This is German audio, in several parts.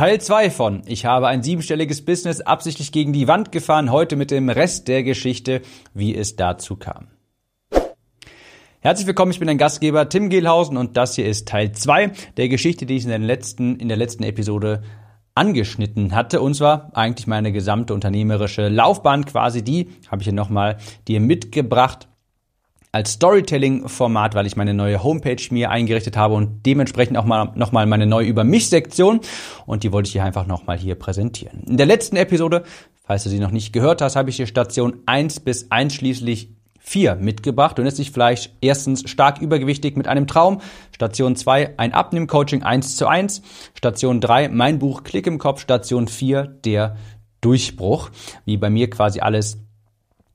Teil 2 von Ich habe ein siebenstelliges Business absichtlich gegen die Wand gefahren, heute mit dem Rest der Geschichte, wie es dazu kam. Herzlich willkommen, ich bin dein Gastgeber Tim Gehlhausen und das hier ist Teil 2 der Geschichte, die ich in letzten, in der letzten Episode angeschnitten hatte. Und zwar eigentlich meine gesamte unternehmerische Laufbahn quasi. Die habe ich hier nochmal dir mitgebracht als Storytelling-Format, weil ich meine neue Homepage mir eingerichtet habe und dementsprechend auch mal nochmal meine neue Über mich-Sektion. Und die wollte ich hier einfach nochmal hier präsentieren. In der letzten Episode, falls du sie noch nicht gehört hast, habe ich hier Station 1 bis einschließlich 4 mitgebracht. Du nennst dich vielleicht erstens stark übergewichtig mit einem Traum. Station 2 ein Abnimm-Coaching 1 zu 1. Station 3 mein Buch Klick im Kopf. Station 4 der Durchbruch, wie bei mir quasi alles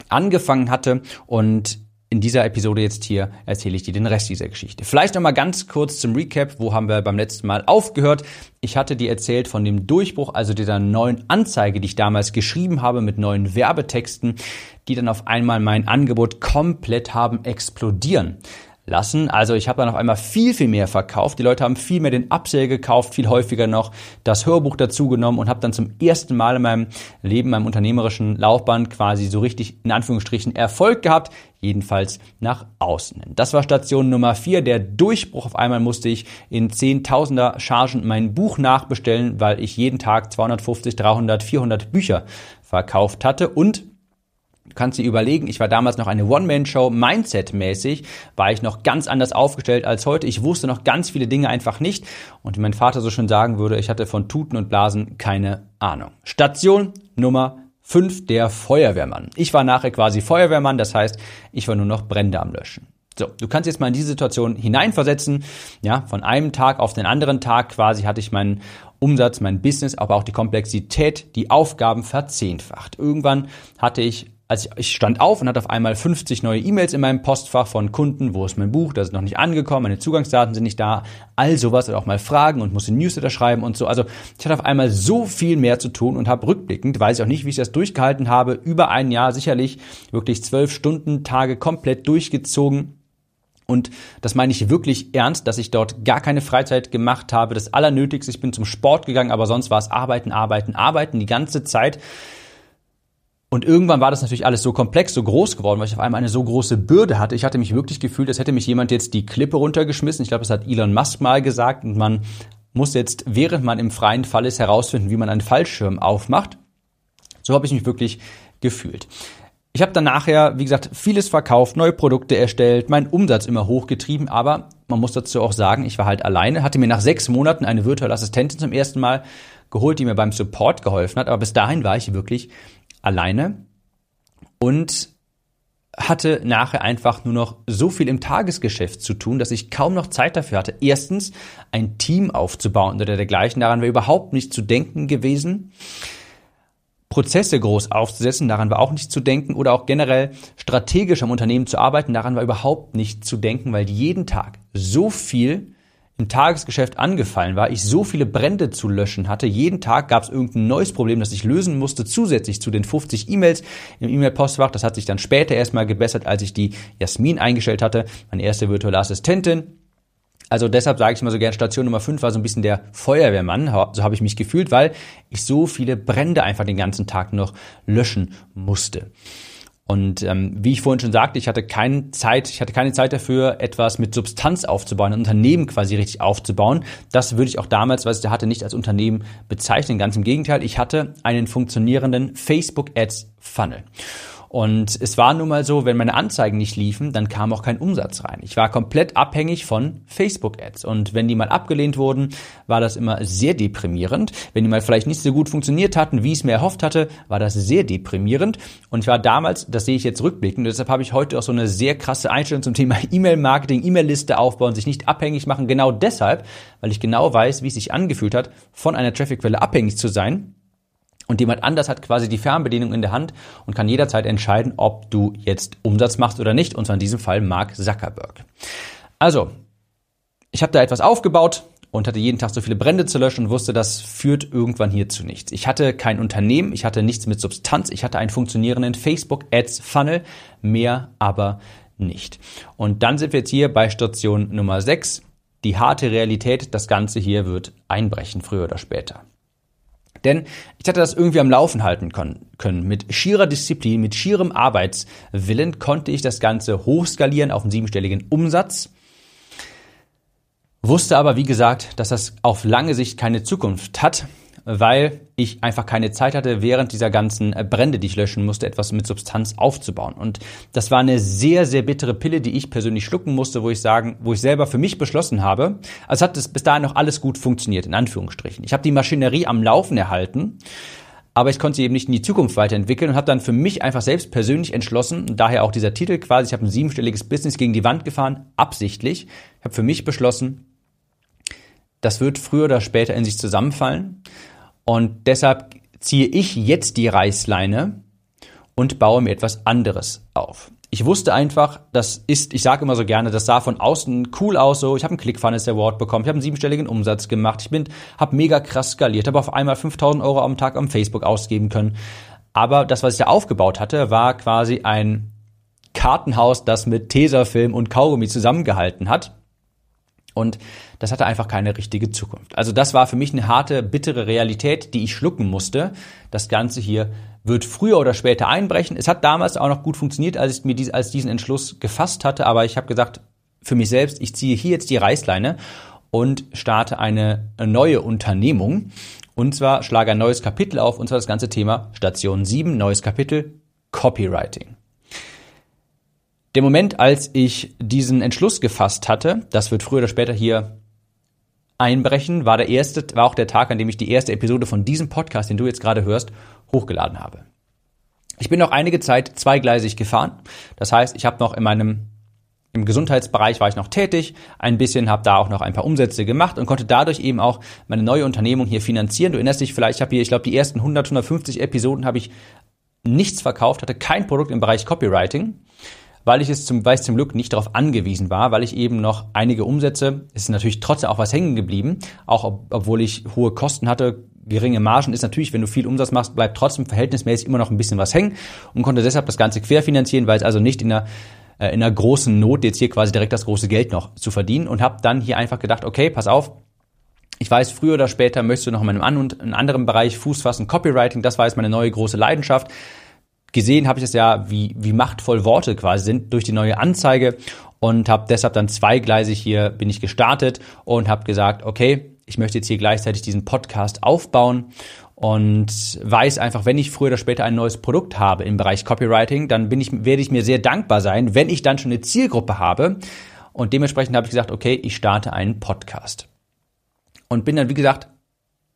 angefangen hatte und in dieser Episode jetzt hier erzähle ich dir den Rest dieser Geschichte. Vielleicht nochmal ganz kurz zum Recap. Wo haben wir beim letzten Mal aufgehört? Ich hatte dir erzählt von dem Durchbruch, also dieser neuen Anzeige, die ich damals geschrieben habe mit neuen Werbetexten, die dann auf einmal mein Angebot komplett haben explodieren lassen. Also ich habe dann auf einmal viel, viel mehr verkauft. Die Leute haben viel mehr den Upsell gekauft, viel häufiger noch das Hörbuch dazugenommen und habe dann zum ersten Mal in meinem Leben, meinem unternehmerischen Laufbahn quasi so richtig in Anführungsstrichen Erfolg gehabt, jedenfalls nach außen. Das war Station Nummer vier, der Durchbruch. Auf einmal musste ich in Zehntausender Chargen mein Buch nachbestellen, weil ich jeden Tag 250, 300, 400 Bücher verkauft hatte und kannst dir überlegen, ich war damals noch eine One-Man-Show, Mindset-mäßig, war ich noch ganz anders aufgestellt als heute. Ich wusste noch ganz viele Dinge einfach nicht. Und wie mein Vater so schön sagen würde, ich hatte von Tuten und Blasen keine Ahnung. Station Nummer 5, der Feuerwehrmann. Ich war nachher quasi Feuerwehrmann, das heißt, ich war nur noch Brände am Löschen. So, du kannst jetzt mal in diese Situation hineinversetzen. Ja, von einem Tag auf den anderen Tag quasi hatte ich meinen Umsatz, mein Business, aber auch die Komplexität, die Aufgaben verzehnfacht. Irgendwann hatte ich also ich stand auf und hatte auf einmal 50 neue E-Mails in meinem Postfach von Kunden, wo ist mein Buch, das ist noch nicht angekommen, meine Zugangsdaten sind nicht da, all sowas und auch mal Fragen und musste Newsletter schreiben und so. Also ich hatte auf einmal so viel mehr zu tun und habe rückblickend, weiß ich auch nicht, wie ich das durchgehalten habe, über ein Jahr sicherlich wirklich zwölf Stunden Tage komplett durchgezogen. Und das meine ich wirklich ernst, dass ich dort gar keine Freizeit gemacht habe. Das Allernötigste, ich bin zum Sport gegangen, aber sonst war es arbeiten, arbeiten, arbeiten die ganze Zeit. Und irgendwann war das natürlich alles so komplex, so groß geworden, weil ich auf einmal eine so große Bürde hatte. Ich hatte mich wirklich gefühlt, als hätte mich jemand jetzt die Klippe runtergeschmissen. Ich glaube, das hat Elon Musk mal gesagt. Und man muss jetzt, während man im freien Fall ist, herausfinden, wie man einen Fallschirm aufmacht. So habe ich mich wirklich gefühlt. Ich habe dann nachher, wie gesagt, vieles verkauft, neue Produkte erstellt, meinen Umsatz immer hochgetrieben, aber man muss dazu auch sagen, ich war halt alleine, hatte mir nach sechs Monaten eine virtuelle Assistentin zum ersten Mal geholt, die mir beim Support geholfen hat, aber bis dahin war ich wirklich alleine und hatte nachher einfach nur noch so viel im Tagesgeschäft zu tun, dass ich kaum noch Zeit dafür hatte. Erstens ein Team aufzubauen oder dergleichen, daran wäre überhaupt nicht zu denken gewesen. Prozesse groß aufzusetzen, daran war auch nicht zu denken oder auch generell strategisch am Unternehmen zu arbeiten, daran war überhaupt nicht zu denken, weil jeden Tag so viel im Tagesgeschäft angefallen war, ich so viele Brände zu löschen hatte. Jeden Tag gab es irgendein neues Problem, das ich lösen musste, zusätzlich zu den 50 E-Mails im E-Mail-Postfach. Das hat sich dann später erstmal gebessert, als ich die Jasmin eingestellt hatte, meine erste virtuelle Assistentin. Also deshalb sage ich immer so gern, Station Nummer 5 war so ein bisschen der Feuerwehrmann, so habe ich mich gefühlt, weil ich so viele Brände einfach den ganzen Tag noch löschen musste. Und ähm, wie ich vorhin schon sagte, ich hatte keine Zeit, ich hatte keine Zeit dafür, etwas mit Substanz aufzubauen, ein Unternehmen quasi richtig aufzubauen. Das würde ich auch damals, was ich da hatte, nicht als Unternehmen bezeichnen. Ganz im Gegenteil, ich hatte einen funktionierenden Facebook Ads Funnel. Und es war nun mal so, wenn meine Anzeigen nicht liefen, dann kam auch kein Umsatz rein. Ich war komplett abhängig von Facebook-Ads. Und wenn die mal abgelehnt wurden, war das immer sehr deprimierend. Wenn die mal vielleicht nicht so gut funktioniert hatten, wie ich es mir erhofft hatte, war das sehr deprimierend. Und ich war damals, das sehe ich jetzt rückblickend, deshalb habe ich heute auch so eine sehr krasse Einstellung zum Thema E-Mail-Marketing, E-Mail-Liste aufbauen, sich nicht abhängig machen. Genau deshalb, weil ich genau weiß, wie es sich angefühlt hat, von einer Traffic-Quelle abhängig zu sein und jemand anders hat quasi die Fernbedienung in der Hand und kann jederzeit entscheiden, ob du jetzt Umsatz machst oder nicht. Und zwar in diesem Fall Mark Zuckerberg. Also, ich habe da etwas aufgebaut und hatte jeden Tag so viele Brände zu löschen und wusste, das führt irgendwann hier zu nichts. Ich hatte kein Unternehmen, ich hatte nichts mit Substanz, ich hatte einen funktionierenden Facebook Ads Funnel, mehr aber nicht. Und dann sind wir jetzt hier bei Station Nummer 6. Die harte Realität, das Ganze hier wird einbrechen, früher oder später. Denn ich hatte das irgendwie am Laufen halten können. Mit schierer Disziplin, mit schierem Arbeitswillen konnte ich das Ganze hochskalieren auf einen siebenstelligen Umsatz. Wusste aber, wie gesagt, dass das auf lange Sicht keine Zukunft hat weil ich einfach keine Zeit hatte, während dieser ganzen Brände, die ich löschen musste, etwas mit Substanz aufzubauen. Und das war eine sehr, sehr bittere Pille, die ich persönlich schlucken musste, wo ich sagen, wo ich selber für mich beschlossen habe, also hat es bis dahin noch alles gut funktioniert, in Anführungsstrichen. Ich habe die Maschinerie am Laufen erhalten, aber ich konnte sie eben nicht in die Zukunft weiterentwickeln und habe dann für mich einfach selbst persönlich entschlossen, daher auch dieser Titel quasi, ich habe ein siebenstelliges Business gegen die Wand gefahren, absichtlich. Ich habe für mich beschlossen, das wird früher oder später in sich zusammenfallen. Und deshalb ziehe ich jetzt die Reißleine und baue mir etwas anderes auf. Ich wusste einfach, das ist, ich sage immer so gerne, das sah von außen cool aus, so ich habe einen ClickFunnels Award bekommen, ich habe einen siebenstelligen Umsatz gemacht, ich bin, habe mega krass skaliert, habe auf einmal 5000 Euro am Tag am Facebook ausgeben können. Aber das, was ich da aufgebaut hatte, war quasi ein Kartenhaus, das mit Tesafilm und Kaugummi zusammengehalten hat. Und das hatte einfach keine richtige Zukunft. Also das war für mich eine harte, bittere Realität, die ich schlucken musste. Das Ganze hier wird früher oder später einbrechen. Es hat damals auch noch gut funktioniert, als ich mir dies, als diesen Entschluss gefasst hatte, aber ich habe gesagt, für mich selbst, ich ziehe hier jetzt die Reißleine und starte eine neue Unternehmung. Und zwar schlage ein neues Kapitel auf, und zwar das ganze Thema Station 7, neues Kapitel, Copywriting. Der Moment, als ich diesen Entschluss gefasst hatte, das wird früher oder später hier einbrechen, war der erste, war auch der Tag, an dem ich die erste Episode von diesem Podcast, den du jetzt gerade hörst, hochgeladen habe. Ich bin noch einige Zeit zweigleisig gefahren. Das heißt, ich habe noch in meinem im Gesundheitsbereich war ich noch tätig, ein bisschen habe da auch noch ein paar Umsätze gemacht und konnte dadurch eben auch meine neue Unternehmung hier finanzieren. Du erinnerst dich vielleicht, ich habe hier, ich glaube, die ersten 100, 150 Episoden habe ich nichts verkauft, hatte kein Produkt im Bereich Copywriting weil ich es zum, weil ich zum Glück nicht darauf angewiesen war, weil ich eben noch einige Umsätze, es ist natürlich trotzdem auch was hängen geblieben, auch ob, obwohl ich hohe Kosten hatte, geringe Margen ist natürlich, wenn du viel Umsatz machst, bleibt trotzdem verhältnismäßig immer noch ein bisschen was hängen und konnte deshalb das Ganze querfinanzieren, weil es also nicht in einer äh, in einer großen Not jetzt hier quasi direkt das große Geld noch zu verdienen und habe dann hier einfach gedacht, okay, pass auf, ich weiß, früher oder später möchtest du noch in einem anderen Bereich Fuß fassen, Copywriting, das war jetzt meine neue große Leidenschaft gesehen habe ich es ja, wie, wie machtvoll Worte quasi sind durch die neue Anzeige und habe deshalb dann zweigleisig hier bin ich gestartet und habe gesagt, okay, ich möchte jetzt hier gleichzeitig diesen Podcast aufbauen und weiß einfach, wenn ich früher oder später ein neues Produkt habe im Bereich Copywriting, dann bin ich, werde ich mir sehr dankbar sein, wenn ich dann schon eine Zielgruppe habe. Und dementsprechend habe ich gesagt, okay, ich starte einen Podcast. Und bin dann, wie gesagt,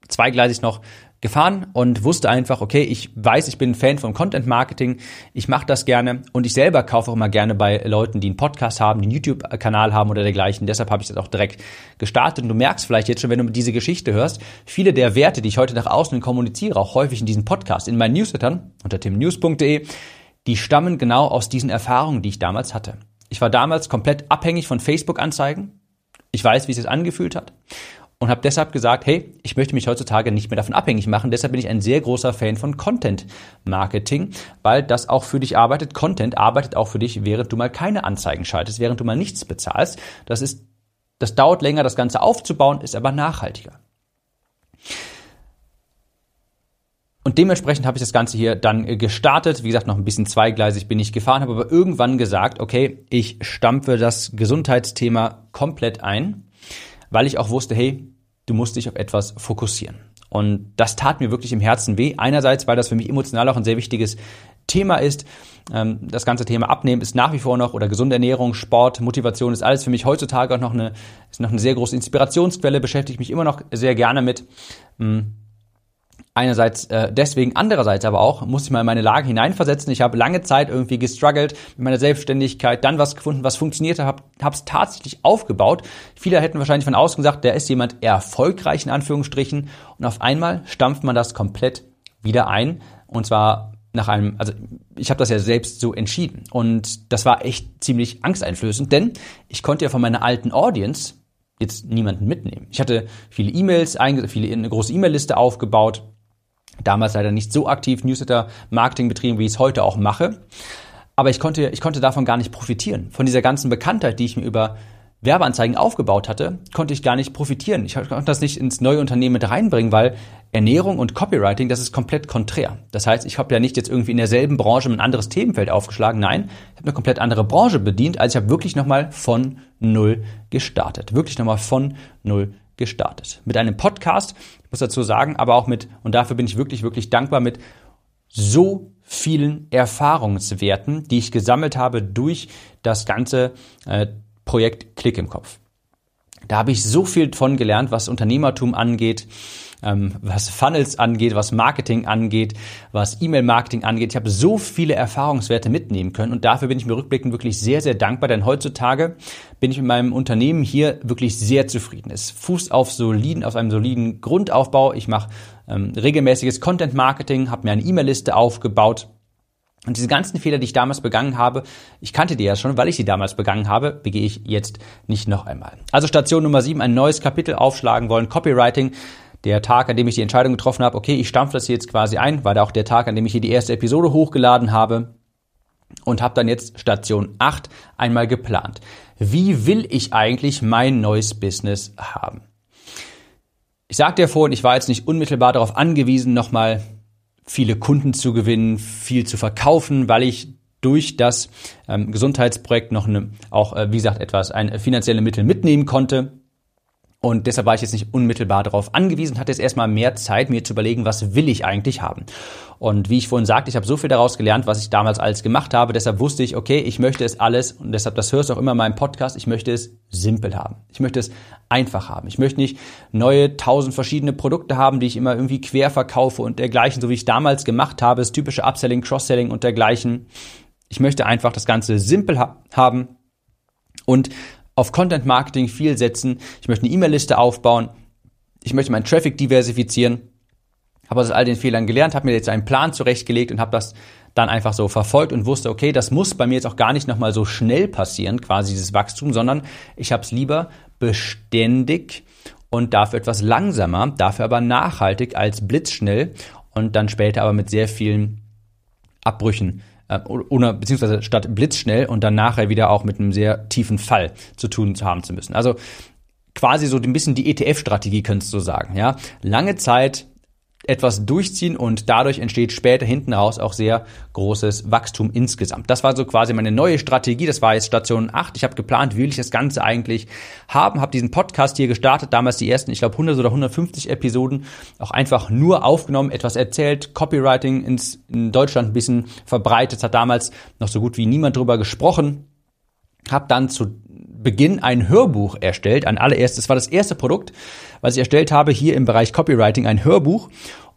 zweigleisig noch gefahren und wusste einfach, okay, ich weiß, ich bin ein Fan von Content Marketing, ich mache das gerne und ich selber kaufe auch immer gerne bei Leuten, die einen Podcast haben, die einen YouTube-Kanal haben oder dergleichen. Deshalb habe ich das auch direkt gestartet. Und du merkst vielleicht jetzt schon, wenn du diese Geschichte hörst, viele der Werte, die ich heute nach außen kommuniziere, auch häufig in diesem Podcast, in meinen Newslettern unter timnews.de, die stammen genau aus diesen Erfahrungen, die ich damals hatte. Ich war damals komplett abhängig von Facebook-Anzeigen. Ich weiß, wie es sich angefühlt hat und habe deshalb gesagt, hey, ich möchte mich heutzutage nicht mehr davon abhängig machen. Deshalb bin ich ein sehr großer Fan von Content Marketing, weil das auch für dich arbeitet. Content arbeitet auch für dich, während du mal keine Anzeigen schaltest, während du mal nichts bezahlst. Das ist, das dauert länger, das Ganze aufzubauen, ist aber nachhaltiger. Und dementsprechend habe ich das Ganze hier dann gestartet. Wie gesagt, noch ein bisschen zweigleisig bin ich gefahren, habe aber irgendwann gesagt, okay, ich stampfe das Gesundheitsthema komplett ein weil ich auch wusste, hey, du musst dich auf etwas fokussieren. Und das tat mir wirklich im Herzen weh. Einerseits, weil das für mich emotional auch ein sehr wichtiges Thema ist. Ähm, das ganze Thema Abnehmen ist nach wie vor noch oder gesunde Ernährung, Sport, Motivation ist alles für mich heutzutage auch noch eine, ist noch eine sehr große Inspirationsquelle, beschäftige ich mich immer noch sehr gerne mit. Einerseits äh, deswegen, andererseits aber auch muss ich mal in meine Lage hineinversetzen. Ich habe lange Zeit irgendwie gestruggelt mit meiner Selbstständigkeit, dann was gefunden, was funktionierte, habe es tatsächlich aufgebaut. Viele hätten wahrscheinlich von außen gesagt, der ist jemand erfolgreich in Anführungsstrichen und auf einmal stampft man das komplett wieder ein und zwar nach einem, also ich habe das ja selbst so entschieden und das war echt ziemlich angsteinflößend, denn ich konnte ja von meiner alten Audience jetzt niemanden mitnehmen. Ich hatte viele E-Mails, viele eine große E-Mail-Liste aufgebaut Damals leider nicht so aktiv Newsletter-Marketing betrieben, wie ich es heute auch mache. Aber ich konnte, ich konnte davon gar nicht profitieren. Von dieser ganzen Bekanntheit, die ich mir über Werbeanzeigen aufgebaut hatte, konnte ich gar nicht profitieren. Ich konnte das nicht ins neue Unternehmen mit reinbringen, weil Ernährung und Copywriting, das ist komplett konträr. Das heißt, ich habe ja nicht jetzt irgendwie in derselben Branche ein anderes Themenfeld aufgeschlagen. Nein, ich habe eine komplett andere Branche bedient. Also ich habe wirklich nochmal von Null gestartet. Wirklich nochmal von Null gestartet. Mit einem Podcast, ich muss dazu sagen, aber auch mit, und dafür bin ich wirklich, wirklich dankbar, mit so vielen Erfahrungswerten, die ich gesammelt habe durch das ganze äh, Projekt Klick im Kopf. Da habe ich so viel von gelernt, was Unternehmertum angeht, ähm, was Funnels angeht, was Marketing angeht, was E-Mail-Marketing angeht. Ich habe so viele Erfahrungswerte mitnehmen können und dafür bin ich mir rückblickend wirklich sehr, sehr dankbar, denn heutzutage bin ich mit meinem Unternehmen hier wirklich sehr zufrieden. Es fußt auf soliden, auf einem soliden Grundaufbau. Ich mache ähm, regelmäßiges Content-Marketing, habe mir eine E-Mail-Liste aufgebaut und diese ganzen Fehler, die ich damals begangen habe, ich kannte die ja schon, weil ich sie damals begangen habe, begehe ich jetzt nicht noch einmal. Also Station Nummer 7, ein neues Kapitel aufschlagen wollen, Copywriting. Der Tag, an dem ich die Entscheidung getroffen habe, okay, ich stampfe das hier jetzt quasi ein, war da auch der Tag, an dem ich hier die erste Episode hochgeladen habe und habe dann jetzt Station 8 einmal geplant. Wie will ich eigentlich mein neues Business haben? Ich sagte ja vorhin, ich war jetzt nicht unmittelbar darauf angewiesen, nochmal viele Kunden zu gewinnen, viel zu verkaufen, weil ich durch das ähm, Gesundheitsprojekt noch eine, auch, äh, wie gesagt, etwas, ein finanzielle Mittel mitnehmen konnte. Und deshalb war ich jetzt nicht unmittelbar darauf angewiesen, hatte jetzt erstmal mehr Zeit, mir zu überlegen, was will ich eigentlich haben. Und wie ich vorhin sagte, ich habe so viel daraus gelernt, was ich damals alles gemacht habe. Deshalb wusste ich, okay, ich möchte es alles, und deshalb, das hörst du auch immer in meinem Podcast, ich möchte es simpel haben. Ich möchte es einfach haben. Ich möchte nicht neue tausend verschiedene Produkte haben, die ich immer irgendwie quer verkaufe und dergleichen, so wie ich damals gemacht habe, das typische Upselling, Cross-Selling und dergleichen. Ich möchte einfach das Ganze simpel ha haben und auf Content Marketing viel setzen. Ich möchte eine E-Mail-Liste aufbauen. Ich möchte meinen Traffic diversifizieren. Habe aus all den Fehlern gelernt, habe mir jetzt einen Plan zurechtgelegt und habe das dann einfach so verfolgt und wusste, okay, das muss bei mir jetzt auch gar nicht nochmal so schnell passieren, quasi dieses Wachstum, sondern ich habe es lieber beständig und dafür etwas langsamer, dafür aber nachhaltig als blitzschnell und dann später aber mit sehr vielen Abbrüchen äh, oder beziehungsweise statt blitzschnell und dann nachher wieder auch mit einem sehr tiefen Fall zu tun haben zu müssen. Also quasi so ein bisschen die ETF-Strategie könntest du sagen, ja. Lange Zeit etwas durchziehen und dadurch entsteht später hinten raus auch sehr großes Wachstum insgesamt. Das war so quasi meine neue Strategie. Das war jetzt Station 8. Ich habe geplant, wie will ich das Ganze eigentlich haben, habe diesen Podcast hier gestartet, damals die ersten, ich glaube 100 oder 150 Episoden, auch einfach nur aufgenommen, etwas erzählt, Copywriting ins, in Deutschland ein bisschen verbreitet, hat damals noch so gut wie niemand drüber gesprochen, habe dann zu Beginn ein Hörbuch erstellt. Ein allererstes war das erste Produkt, was ich erstellt habe hier im Bereich Copywriting, ein Hörbuch.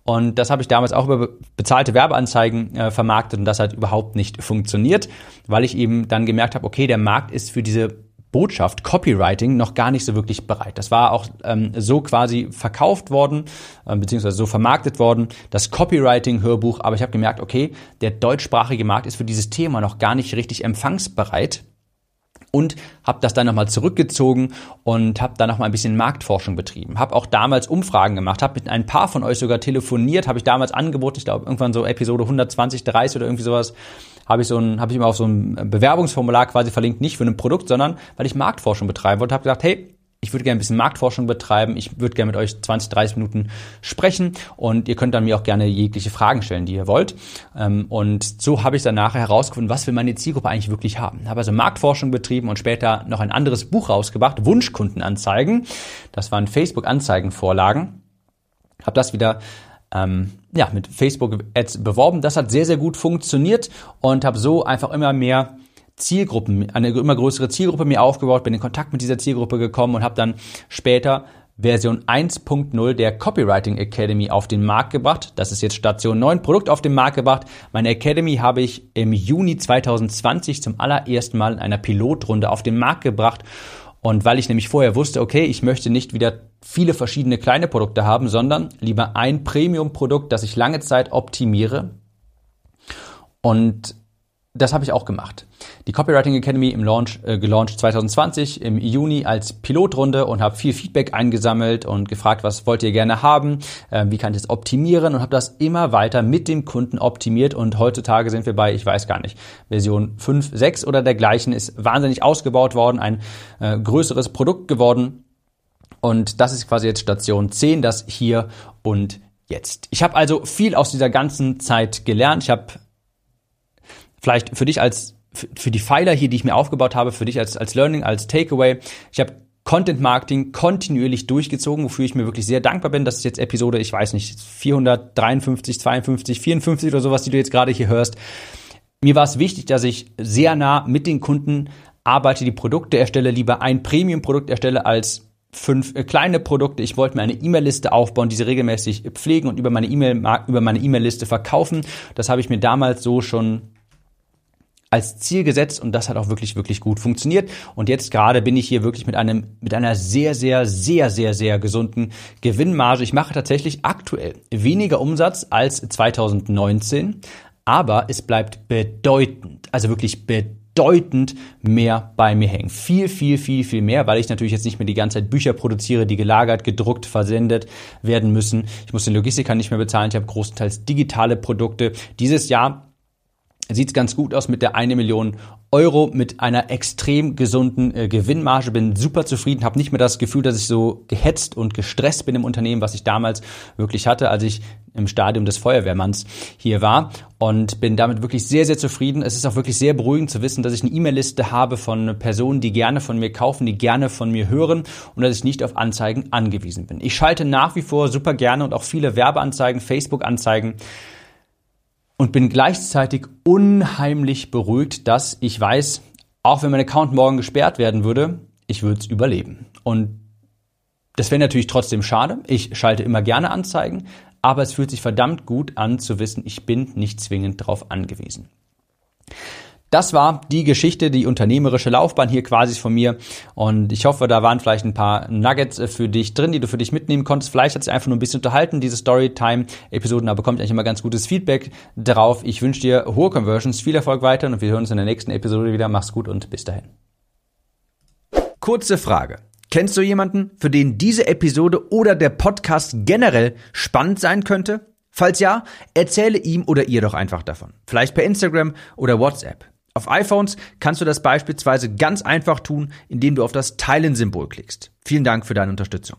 Und das habe ich damals auch über bezahlte Werbeanzeigen äh, vermarktet und das hat überhaupt nicht funktioniert, weil ich eben dann gemerkt habe, okay, der Markt ist für diese Botschaft, Copywriting, noch gar nicht so wirklich bereit. Das war auch ähm, so quasi verkauft worden, äh, beziehungsweise so vermarktet worden, das Copywriting-Hörbuch. Aber ich habe gemerkt, okay, der deutschsprachige Markt ist für dieses Thema noch gar nicht richtig empfangsbereit und habe das dann nochmal zurückgezogen und habe dann nochmal ein bisschen Marktforschung betrieben. Habe auch damals Umfragen gemacht, habe mit ein paar von euch sogar telefoniert, habe ich damals angeboten, ich glaube irgendwann so Episode 120, 30 oder irgendwie sowas, habe ich so ein, habe ich immer auf so ein Bewerbungsformular quasi verlinkt, nicht für ein Produkt, sondern weil ich Marktforschung betreiben wollte, habe gesagt, hey, ich würde gerne ein bisschen Marktforschung betreiben. Ich würde gerne mit euch 20, 30 Minuten sprechen und ihr könnt dann mir auch gerne jegliche Fragen stellen, die ihr wollt. Ähm, und so habe ich dann nachher herausgefunden, was will meine Zielgruppe eigentlich wirklich haben. Habe also Marktforschung betrieben und später noch ein anderes Buch rausgebracht, Wunschkundenanzeigen. Das waren Facebook-Anzeigenvorlagen. Habe das wieder ähm, ja, mit Facebook-Ads beworben. Das hat sehr, sehr gut funktioniert und habe so einfach immer mehr Zielgruppen, eine immer größere Zielgruppe mir aufgebaut, bin in Kontakt mit dieser Zielgruppe gekommen und habe dann später Version 1.0 der Copywriting Academy auf den Markt gebracht. Das ist jetzt Station 9, Produkt auf den Markt gebracht. Meine Academy habe ich im Juni 2020 zum allerersten Mal in einer Pilotrunde auf den Markt gebracht. Und weil ich nämlich vorher wusste, okay, ich möchte nicht wieder viele verschiedene kleine Produkte haben, sondern lieber ein Premium-Produkt, das ich lange Zeit optimiere. Und das habe ich auch gemacht. Die Copywriting Academy im Launch äh, gelauncht 2020 im Juni als Pilotrunde und habe viel Feedback eingesammelt und gefragt, was wollt ihr gerne haben, äh, wie kann ich das optimieren und habe das immer weiter mit dem Kunden optimiert und heutzutage sind wir bei, ich weiß gar nicht, Version 5, 6 oder dergleichen ist wahnsinnig ausgebaut worden, ein äh, größeres Produkt geworden und das ist quasi jetzt Station 10, das hier und jetzt. Ich habe also viel aus dieser ganzen Zeit gelernt. Ich habe vielleicht für dich als für die Pfeiler hier, die ich mir aufgebaut habe, für dich als, als Learning, als Takeaway. Ich habe Content Marketing kontinuierlich durchgezogen, wofür ich mir wirklich sehr dankbar bin. Das ist jetzt Episode, ich weiß nicht, 453, 52, 54 oder sowas, die du jetzt gerade hier hörst. Mir war es wichtig, dass ich sehr nah mit den Kunden arbeite, die Produkte erstelle, lieber ein Premium-Produkt erstelle als fünf äh, kleine Produkte. Ich wollte mir eine E-Mail-Liste aufbauen, diese regelmäßig pflegen und über meine E-Mail über meine E-Mail-Liste verkaufen. Das habe ich mir damals so schon als Ziel gesetzt und das hat auch wirklich, wirklich gut funktioniert. Und jetzt gerade bin ich hier wirklich mit einem, mit einer sehr, sehr, sehr, sehr, sehr gesunden Gewinnmarge. Ich mache tatsächlich aktuell weniger Umsatz als 2019, aber es bleibt bedeutend, also wirklich bedeutend mehr bei mir hängen. Viel, viel, viel, viel mehr, weil ich natürlich jetzt nicht mehr die ganze Zeit Bücher produziere, die gelagert, gedruckt, versendet werden müssen. Ich muss den Logistiker nicht mehr bezahlen. Ich habe großenteils digitale Produkte. Dieses Jahr sieht ganz gut aus mit der eine Million Euro mit einer extrem gesunden äh, Gewinnmarge. Bin super zufrieden, habe nicht mehr das Gefühl, dass ich so gehetzt und gestresst bin im Unternehmen, was ich damals wirklich hatte, als ich im Stadium des Feuerwehrmanns hier war und bin damit wirklich sehr, sehr zufrieden. Es ist auch wirklich sehr beruhigend zu wissen, dass ich eine E-Mail-Liste habe von Personen, die gerne von mir kaufen, die gerne von mir hören und dass ich nicht auf Anzeigen angewiesen bin. Ich schalte nach wie vor super gerne und auch viele Werbeanzeigen, Facebook-Anzeigen und bin gleichzeitig unheimlich beruhigt, dass ich weiß, auch wenn mein Account morgen gesperrt werden würde, ich würde es überleben. Und das wäre natürlich trotzdem schade. Ich schalte immer gerne Anzeigen, aber es fühlt sich verdammt gut an zu wissen, ich bin nicht zwingend darauf angewiesen. Das war die Geschichte, die unternehmerische Laufbahn hier quasi von mir. Und ich hoffe, da waren vielleicht ein paar Nuggets äh, für dich drin, die du für dich mitnehmen konntest. Vielleicht hat es einfach nur ein bisschen unterhalten, diese Storytime-Episoden. Da bekommt ihr eigentlich immer ganz gutes Feedback drauf. Ich wünsche dir hohe Conversions, viel Erfolg weiter und wir hören uns in der nächsten Episode wieder. Mach's gut und bis dahin. Kurze Frage. Kennst du jemanden, für den diese Episode oder der Podcast generell spannend sein könnte? Falls ja, erzähle ihm oder ihr doch einfach davon. Vielleicht per Instagram oder WhatsApp. Auf iPhones kannst du das beispielsweise ganz einfach tun, indem du auf das Teilen-Symbol klickst. Vielen Dank für deine Unterstützung.